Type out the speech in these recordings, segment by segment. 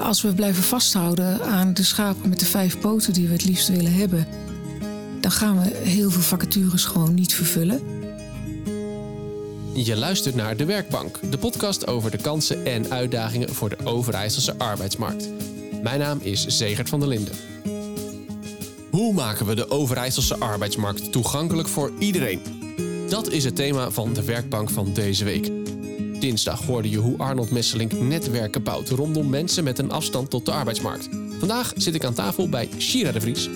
Als we blijven vasthouden aan de schapen met de vijf poten die we het liefst willen hebben, dan gaan we heel veel vacatures gewoon niet vervullen. Je luistert naar De Werkbank, de podcast over de kansen en uitdagingen voor de Overijsselse arbeidsmarkt. Mijn naam is Zegert van der Linden. Hoe maken we de Overijsselse arbeidsmarkt toegankelijk voor iedereen? Dat is het thema van de Werkbank van deze week. Dinsdag hoorde je hoe Arnold Messelink netwerken bouwt rondom mensen met een afstand tot de arbeidsmarkt. Vandaag zit ik aan tafel bij Shira de Vries.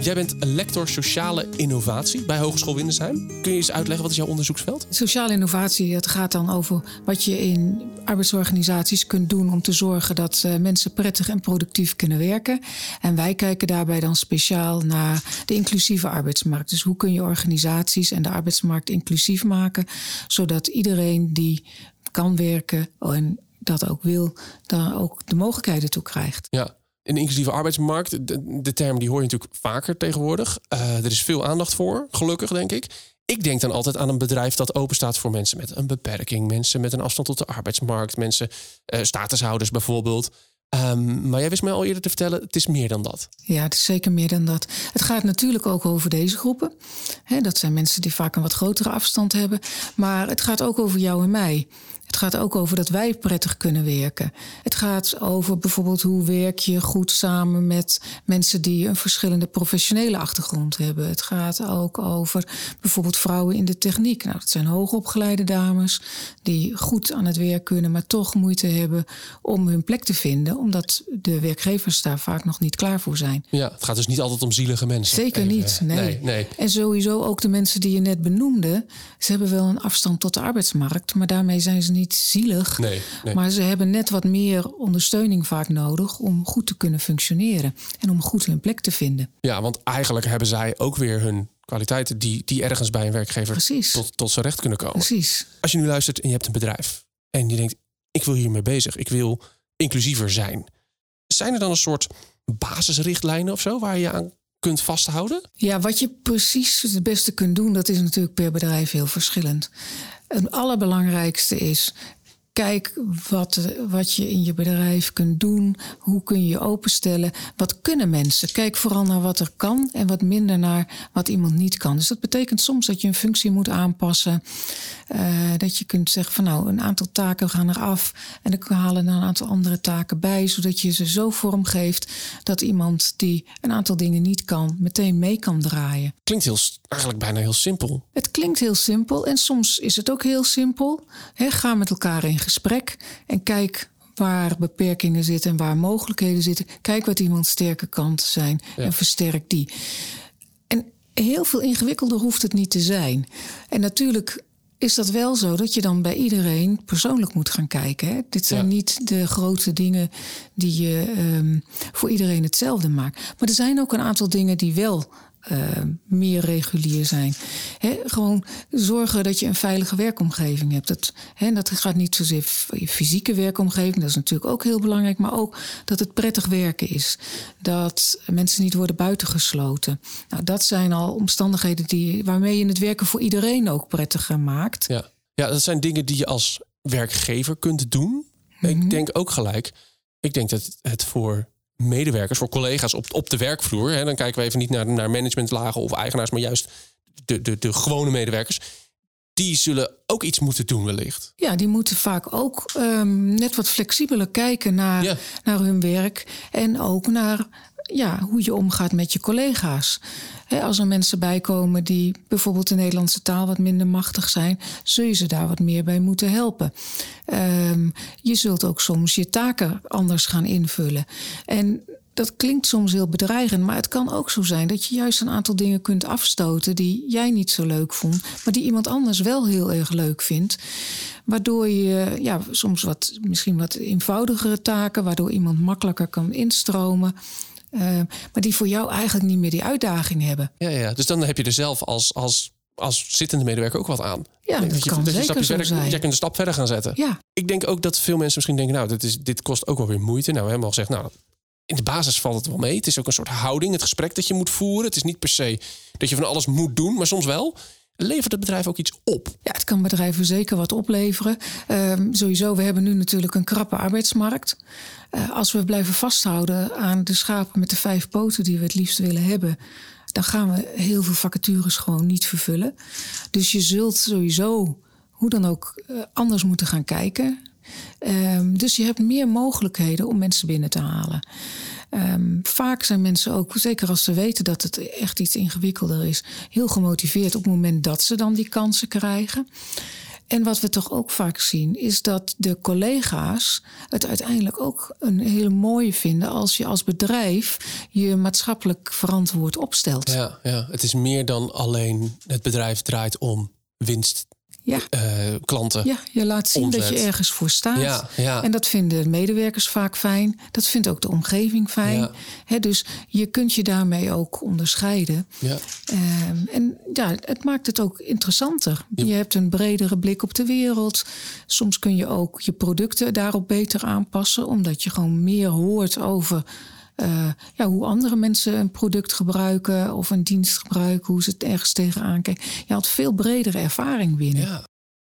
Jij bent lector sociale innovatie bij Hogeschool Windesheim. Kun je eens uitleggen wat is jouw onderzoeksveld? Sociale innovatie, het gaat dan over wat je in arbeidsorganisaties kunt doen om te zorgen dat uh, mensen prettig en productief kunnen werken. En wij kijken daarbij dan speciaal naar de inclusieve arbeidsmarkt. Dus hoe kun je organisaties en de arbeidsmarkt inclusief maken, zodat iedereen die kan werken en dat ook wil, daar ook de mogelijkheden toe krijgt. Ja, een inclusieve arbeidsmarkt, de, term die hoor je natuurlijk vaker tegenwoordig. Uh, er is veel aandacht voor, gelukkig denk ik. Ik denk dan altijd aan een bedrijf dat open staat voor mensen met een beperking, mensen met een afstand tot de arbeidsmarkt, mensen, uh, statushouders bijvoorbeeld. Um, maar jij wist mij al eerder te vertellen, het is meer dan dat. Ja, het is zeker meer dan dat. Het gaat natuurlijk ook over deze groepen. Dat zijn mensen die vaak een wat grotere afstand hebben. Maar het gaat ook over jou en mij. Het gaat ook over dat wij prettig kunnen werken. Het gaat over bijvoorbeeld hoe werk je goed samen met mensen die een verschillende professionele achtergrond hebben. Het gaat ook over bijvoorbeeld vrouwen in de techniek. Nou, dat zijn hoogopgeleide dames die goed aan het werk kunnen, maar toch moeite hebben om hun plek te vinden, omdat de werkgevers daar vaak nog niet klaar voor zijn. Ja, het gaat dus niet altijd om zielige mensen. Zeker niet. Nee. nee, nee. En sowieso ook de mensen die je net benoemde, ze hebben wel een afstand tot de arbeidsmarkt, maar daarmee zijn ze niet niet zielig. Nee, nee, Maar ze hebben net wat meer ondersteuning vaak nodig om goed te kunnen functioneren. En om goed hun plek te vinden. Ja, want eigenlijk hebben zij ook weer hun kwaliteiten die, die ergens bij een werkgever Precies. tot, tot zijn recht kunnen komen. Precies. Als je nu luistert en je hebt een bedrijf en je denkt, ik wil hiermee bezig, ik wil inclusiever zijn. Zijn er dan een soort basisrichtlijnen of zo waar je aan kunt vasthouden? Ja, wat je precies het beste kunt doen, dat is natuurlijk per bedrijf heel verschillend. Het allerbelangrijkste is Kijk wat, wat je in je bedrijf kunt doen. Hoe kun je je openstellen? Wat kunnen mensen? Kijk vooral naar wat er kan en wat minder naar wat iemand niet kan. Dus dat betekent soms dat je een functie moet aanpassen. Uh, dat je kunt zeggen van nou, een aantal taken gaan eraf en dan halen er een aantal andere taken bij, zodat je ze zo vormgeeft dat iemand die een aantal dingen niet kan, meteen mee kan draaien. Klinkt heel, eigenlijk bijna heel simpel. Het klinkt heel simpel en soms is het ook heel simpel. He, ga met elkaar in gesprek en kijk waar beperkingen zitten en waar mogelijkheden zitten. Kijk wat iemands sterke kanten zijn en versterk die. En heel veel ingewikkelder hoeft het niet te zijn. En natuurlijk is dat wel zo dat je dan bij iedereen persoonlijk moet gaan kijken. Hè? Dit zijn niet de grote dingen die je um, voor iedereen hetzelfde maakt. Maar er zijn ook een aantal dingen die wel uh, meer regulier zijn. He, gewoon zorgen dat je een veilige werkomgeving hebt. Dat, he, dat gaat niet zozeer je fysieke werkomgeving, dat is natuurlijk ook heel belangrijk, maar ook dat het prettig werken is. Dat mensen niet worden buitengesloten. Nou, dat zijn al omstandigheden die, waarmee je het werken voor iedereen ook prettiger maakt. Ja. ja, dat zijn dingen die je als werkgever kunt doen. Mm -hmm. Ik mhm. denk ook gelijk. Ik denk dat het voor medewerkers, voor collega's op, op de werkvloer. Hè, dan kijken we even niet naar, naar managementlagen of eigenaars, maar juist de, de, de gewone medewerkers. Die zullen ook iets moeten doen, wellicht. Ja, die moeten vaak ook um, net wat flexibeler kijken naar, ja. naar hun werk. En ook naar ja, hoe je omgaat met je collega's. als er mensen bijkomen die bijvoorbeeld de Nederlandse taal wat minder machtig zijn, zul je ze daar wat meer bij moeten helpen. Um, je zult ook soms je taken anders gaan invullen. En dat klinkt soms heel bedreigend, maar het kan ook zo zijn dat je juist een aantal dingen kunt afstoten die jij niet zo leuk vond, maar die iemand anders wel heel erg leuk vindt. Waardoor je ja, soms wat, misschien wat eenvoudigere taken, waardoor iemand makkelijker kan instromen. Uh, maar die voor jou eigenlijk niet meer die uitdaging hebben. Ja, ja. dus dan heb je er zelf als, als, als zittende medewerker ook wat aan. Ja, dat, dat je, kan dat je zeker verder, zijn. Jij kunt een stap verder gaan zetten. Ja. Ik denk ook dat veel mensen misschien denken... nou, dit, is, dit kost ook wel weer moeite. Nou, we hebben al gezegd, nou, in de basis valt het wel mee. Het is ook een soort houding, het gesprek dat je moet voeren. Het is niet per se dat je van alles moet doen, maar soms wel. Levert het bedrijf ook iets op? Ja, het kan bedrijven zeker wat opleveren. Um, sowieso, we hebben nu natuurlijk een krappe arbeidsmarkt. Uh, als we blijven vasthouden aan de schapen met de vijf poten die we het liefst willen hebben, dan gaan we heel veel vacatures gewoon niet vervullen. Dus je zult sowieso hoe dan ook uh, anders moeten gaan kijken. Um, dus je hebt meer mogelijkheden om mensen binnen te halen. Um, vaak zijn mensen ook, zeker als ze weten dat het echt iets ingewikkelder is, heel gemotiveerd op het moment dat ze dan die kansen krijgen. En wat we toch ook vaak zien, is dat de collega's het uiteindelijk ook een hele mooie vinden als je als bedrijf je maatschappelijk verantwoord opstelt. Ja, ja, het is meer dan alleen het bedrijf draait om winst ja. Uh, klanten. Ja, je laat zien dat je ergens voor staat. Ja, ja. En dat vinden medewerkers vaak fijn. Dat vindt ook de omgeving fijn. Ja. dus je kunt je daarmee ook onderscheiden. Ja. Um, en ja, het maakt het ook interessanter. Je hebt een bredere blik op de wereld. Soms kun je ook je producten daarop beter aanpassen, omdat je gewoon meer hoort over uh, ja, hoe andere mensen een product gebruiken of een dienst gebruiken, hoe ze het ergens tegenaan kijken. Je had veel bredere ervaring binnen. Ja.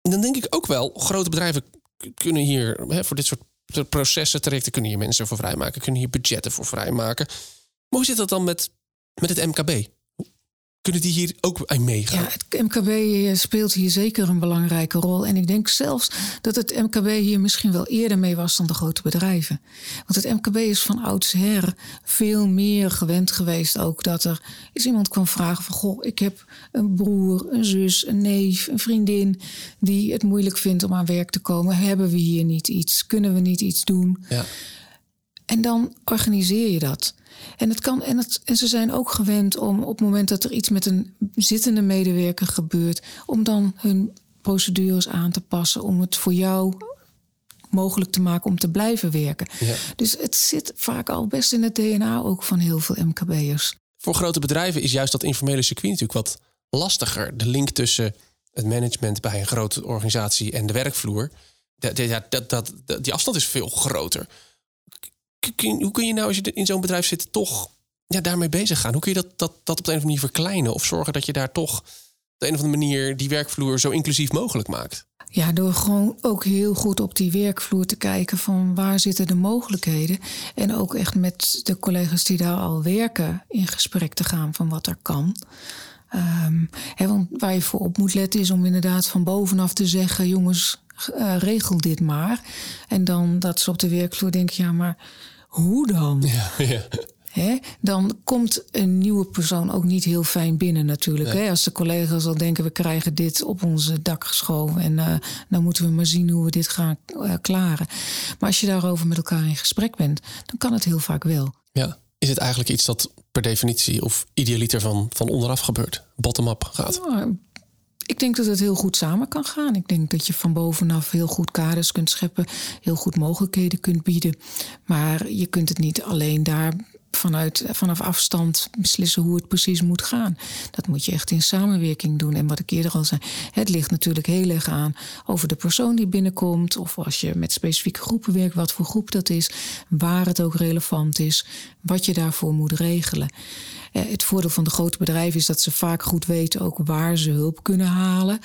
En dan denk ik ook wel, grote bedrijven kunnen hier hè, voor dit soort processen, trajecten, kunnen hier mensen voor vrijmaken, kunnen hier budgetten voor vrijmaken. Maar hoe zit dat dan met, met het MKB? Kunnen die hier ook aan meegaan? Ja, het MKB eh, speelt hier zeker een belangrijke rol. En ik denk zelfs dat het MKB hier misschien wel eerder mee was dan de grote bedrijven. Want het MKB is van oudsher veel meer gewend geweest ook dat er is iemand kwam vragen van goh, ik heb een broer, een zus, een neef, een vriendin die het moeilijk vindt om aan werk te komen. Hebben we hier niet iets? Kunnen we niet iets doen? Ja. En dan organiseer je dat. En, het kan, en, het, en ze zijn ook gewend om op het moment dat er iets met een zittende medewerker gebeurt, om dan hun procedures aan te passen om het voor jou mogelijk te maken om te blijven werken. Ja. Dus het zit vaak al best in het DNA ook van heel veel MKB'ers. Voor grote bedrijven is juist dat informele circuit natuurlijk wat lastiger. De link tussen het management bij een grote organisatie en de werkvloer. Dat, dat, dat, die afstand is veel groter hoe kun je nou, als je in zo'n bedrijf zit, toch ja, daarmee bezig gaan? Hoe kun je dat, dat, dat op de een of andere manier verkleinen? Of zorgen dat je daar toch op de een of andere manier die werkvloer zo inclusief mogelijk maakt? Ja, door gewoon ook heel goed op die werkvloer te kijken van waar zitten de mogelijkheden. En ook echt met de collega's die daar al werken in gesprek te gaan van wat er kan. Um, want waar je voor op moet letten is om inderdaad van bovenaf te zeggen: jongens, uh, regel dit maar. En dan dat ze op de werkvloer denken: ja, maar hoe dan? Ja, ja. dan komt een nieuwe persoon ook niet heel fijn binnen natuurlijk. Als de collega's al denken, we krijgen dit op onze dak geschoven... en uh, dan moeten we maar zien hoe we dit gaan uh, klaren. Maar als je daarover met elkaar in gesprek bent, dan kan het heel vaak wel. Ja. Is het eigenlijk iets dat per definitie of idealiter van, van onderaf gebeurt? Bottom-up gaat? Ik denk dat het heel goed samen kan gaan. Ik denk dat je van bovenaf heel goed kaders kunt scheppen, heel goed mogelijkheden kunt bieden. Maar je kunt het niet alleen daar vanuit, vanaf afstand beslissen hoe het precies moet gaan. Dat moet je echt in samenwerking doen. En wat ik eerder al zei, het ligt natuurlijk heel erg aan over de persoon die binnenkomt. Of als je met specifieke groepen werkt, wat voor groep dat is. Waar het ook relevant is. Wat je daarvoor moet regelen. Eh, het voordeel van de grote bedrijven is dat ze vaak goed weten ook waar ze hulp kunnen halen.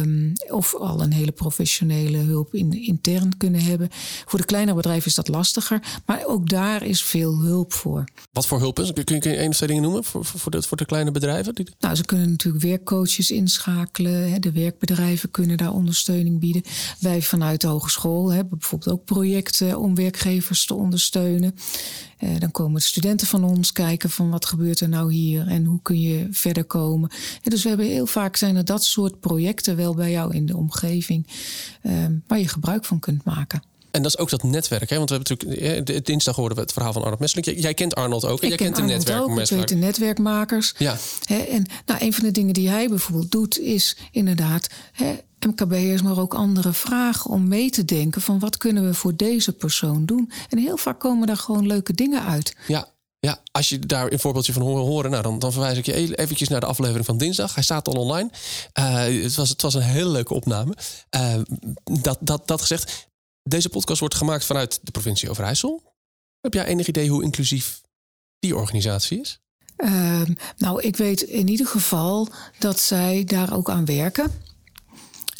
Um, of al een hele professionele hulp in, intern kunnen hebben. Voor de kleinere bedrijven is dat lastiger. Maar ook daar is veel hulp voor. Wat voor hulp is? Kun je, kun je één of twee dingen noemen voor, voor, de, voor de kleine bedrijven? Nou, ze kunnen natuurlijk werkcoaches inschakelen. De werkbedrijven kunnen daar ondersteuning bieden. Wij vanuit de hogeschool hebben bijvoorbeeld ook projecten om werkgevers te ondersteunen. Uh, dan komen studenten van ons kijken van wat gebeurt er nou hier en hoe kun je verder komen. En dus we hebben heel vaak zijn er dat soort projecten wel bij jou in de omgeving uh, waar je gebruik van kunt maken. En dat is ook dat netwerk. Hè? Want we hebben natuurlijk eh, dinsdag hoorden we het verhaal van Arnold Messelink. Jij, jij kent Arnold ook. En jij kent de netwerkmakers. Ik weet de netwerkmakers. Ja. En nou, een van de dingen die hij bijvoorbeeld doet, is inderdaad MKB'ers, maar ook andere vragen om mee te denken van wat kunnen we voor deze persoon doen. En heel vaak komen daar gewoon leuke dingen uit. Ja, ja, als je daar een voorbeeldje van horen, horen nou, dan, dan verwijs ik je eventjes naar de aflevering van dinsdag. Hij staat al online. Uh, het, was, het was een hele leuke opname. Uh, dat, dat, dat gezegd, deze podcast wordt gemaakt vanuit de provincie Overijssel. Heb jij enig idee hoe inclusief die organisatie is? Ehm, nou, ik weet in ieder geval dat zij daar ook aan werken.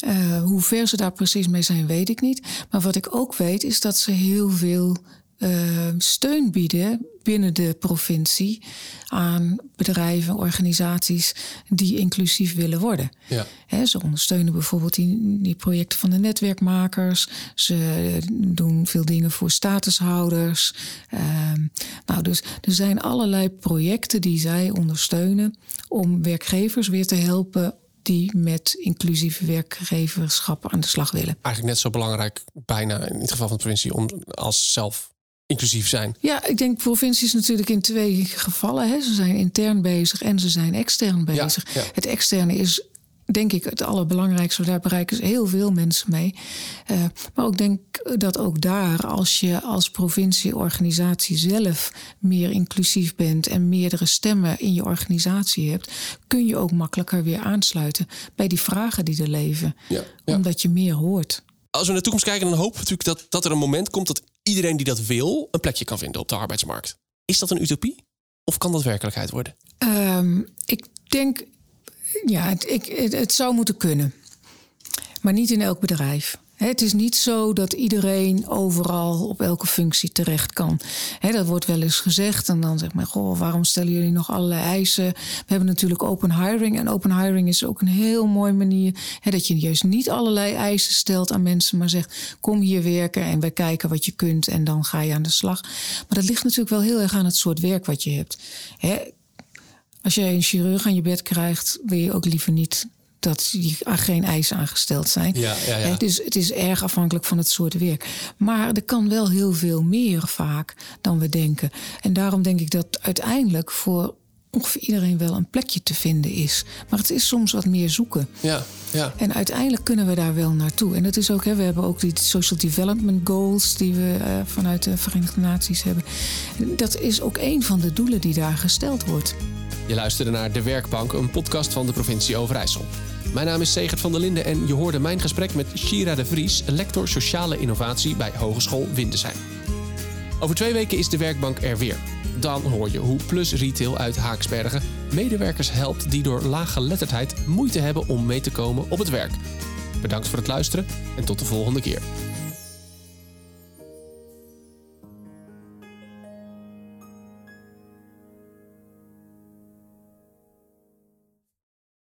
Uh, hoe ver ze daar precies mee zijn, weet ik niet. Maar wat ik ook weet, is dat ze heel veel uh, steun bieden binnen de provincie aan bedrijven, organisaties die inclusief willen worden. Ja. ze ondersteunen bijvoorbeeld die, die, projecten van de netwerkmakers. Ze doen veel dingen voor statushouders. Uh, nou, dus er zijn allerlei projecten die zij ondersteunen om werkgevers weer te helpen die met inclusieve werkgeverschap aan de slag willen. Eigenlijk net zo belangrijk, bijna in het geval van de provincie, om als zelf inclusief zijn. Ja, ik denk provincies natuurlijk in twee gevallen. Hè. Ze zijn intern bezig en ze zijn extern bezig. Het externe is denk ik het allerbelangrijkste. Daar bereiken heel veel mensen mee. Uh, maar ik denk dat ook daar, als je als provincieorganisatie zelf meer inclusief bent en meerdere stemmen in je organisatie hebt, kun je ook makkelijker weer aansluiten bij die vragen die er leven. Ja, Omdat je meer hoort. Als we naar de toekomst kijken, dan hopen we natuurlijk dat, dat er een moment komt dat iedereen die dat wil een plekje kan vinden op de arbeidsmarkt. Is dat een utopie? Of kan dat werkelijkheid worden? Um, ik denk, ja, het, ik, het, zou moeten kunnen. Maar niet in elk bedrijf. Het is niet zo dat iedereen overal op elke functie terecht kan. dat wordt wel eens gezegd en dan zegt men: Goh, waarom stellen jullie nog allerlei eisen? We hebben natuurlijk open hiring. En open hiring is ook een heel mooie manier dat je juist niet allerlei eisen stelt aan mensen, maar zegt: Kom hier werken en wij kijken wat je kunt en dan ga je aan de slag. Maar dat ligt natuurlijk wel heel erg aan het soort werk wat je hebt. Als jij een chirurg aan je bed krijgt, wil je ook liever niet dat die geen eisen aangesteld zijn. Ja, ja, ja. Dus het is erg afhankelijk van het soort werk. Maar er kan wel heel veel meer vaak dan we denken. En daarom denk ik dat uiteindelijk voor ongeveer iedereen wel een plekje te vinden is. Maar het is soms wat meer zoeken. Ja, ja. En uiteindelijk kunnen we daar wel naartoe. En dat is ook, hè, we hebben ook die Social Development Goals die we uh, vanuit de Verenigde Naties hebben. Dat is ook een van de doelen die daar gesteld wordt. Je luisterde naar De Werkbank, een podcast van de provincie Overijssel. Mijn naam is Segert van der Linden en je hoorde mijn gesprek met Shira de Vries, lector sociale innovatie bij Hogeschool Windesheim. Over twee weken is de werkbank er weer. Dan hoor je hoe Plus Retail uit Haaksbergen medewerkers helpt die door lage letterdheid moeite hebben om mee te komen op het werk. Bedankt voor het luisteren en tot de volgende keer.